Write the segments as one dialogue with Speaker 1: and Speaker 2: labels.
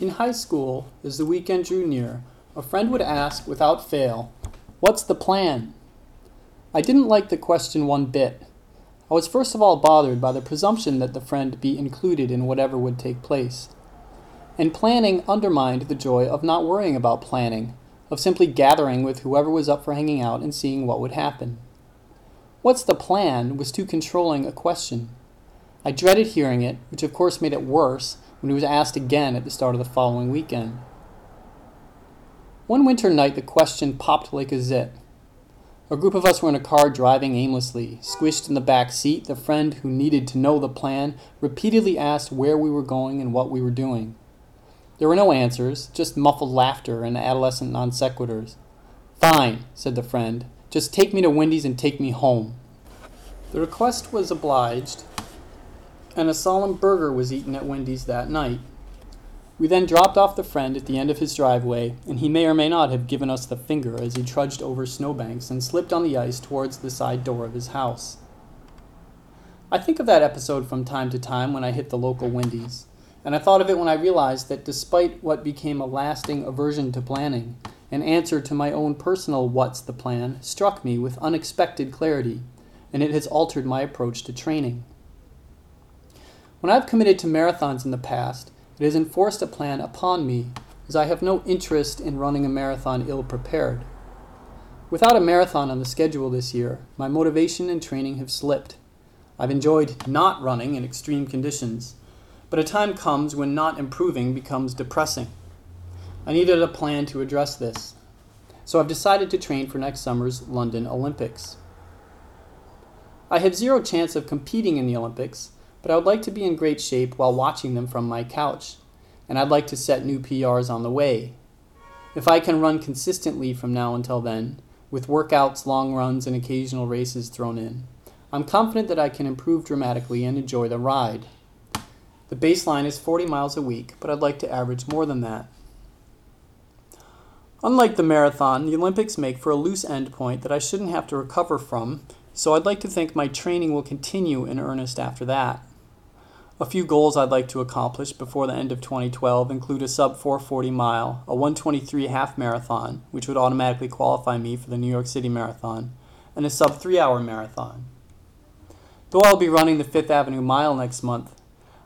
Speaker 1: In high school, as the weekend drew near, a friend would ask without fail, What's the plan? I didn't like the question one bit. I was first of all bothered by the presumption that the friend be included in whatever would take place. And planning undermined the joy of not worrying about planning, of simply gathering with whoever was up for hanging out and seeing what would happen. What's the plan was too controlling a question. I dreaded hearing it, which of course made it worse when it was asked again at the start of the following weekend. One winter night, the question popped like a zit. A group of us were in a car driving aimlessly. Squished in the back seat, the friend who needed to know the plan repeatedly asked where we were going and what we were doing. There were no answers, just muffled laughter and adolescent non sequiturs. Fine, said the friend. Just take me to Wendy's and take me home. The request was obliged, and a solemn burger was eaten at Wendy's that night. We then dropped off the friend at the end of his driveway, and he may or may not have given us the finger as he trudged over snowbanks and slipped on the ice towards the side door of his house. I think of that episode from time to time when I hit the local Wendy's, and I thought of it when I realized that despite what became a lasting aversion to planning, an answer to my own personal what's the plan struck me with unexpected clarity, and it has altered my approach to training. When I've committed to marathons in the past, it has enforced a plan upon me, as I have no interest in running a marathon ill prepared. Without a marathon on the schedule this year, my motivation and training have slipped. I've enjoyed not running in extreme conditions, but a time comes when not improving becomes depressing. I needed a plan to address this, so I've decided to train for next summer's London Olympics. I have zero chance of competing in the Olympics, but I would like to be in great shape while watching them from my couch, and I'd like to set new PRs on the way. If I can run consistently from now until then, with workouts, long runs, and occasional races thrown in, I'm confident that I can improve dramatically and enjoy the ride. The baseline is 40 miles a week, but I'd like to average more than that. Unlike the marathon, the Olympics make for a loose endpoint that I shouldn't have to recover from, so I'd like to think my training will continue in earnest after that. A few goals I'd like to accomplish before the end of 2012 include a sub 440 mile, a 123 half marathon, which would automatically qualify me for the New York City Marathon, and a sub 3 hour marathon. Though I'll be running the Fifth Avenue Mile next month,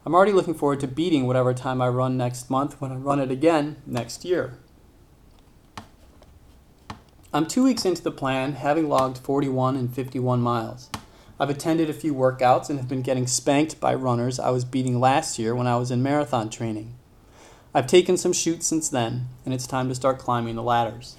Speaker 1: I'm already looking forward to beating whatever time I run next month when I run it again next year. I'm two weeks into the plan, having logged 41 and 51 miles. I've attended a few workouts and have been getting spanked by runners I was beating last year when I was in marathon training. I've taken some chutes since then, and it's time to start climbing the ladders.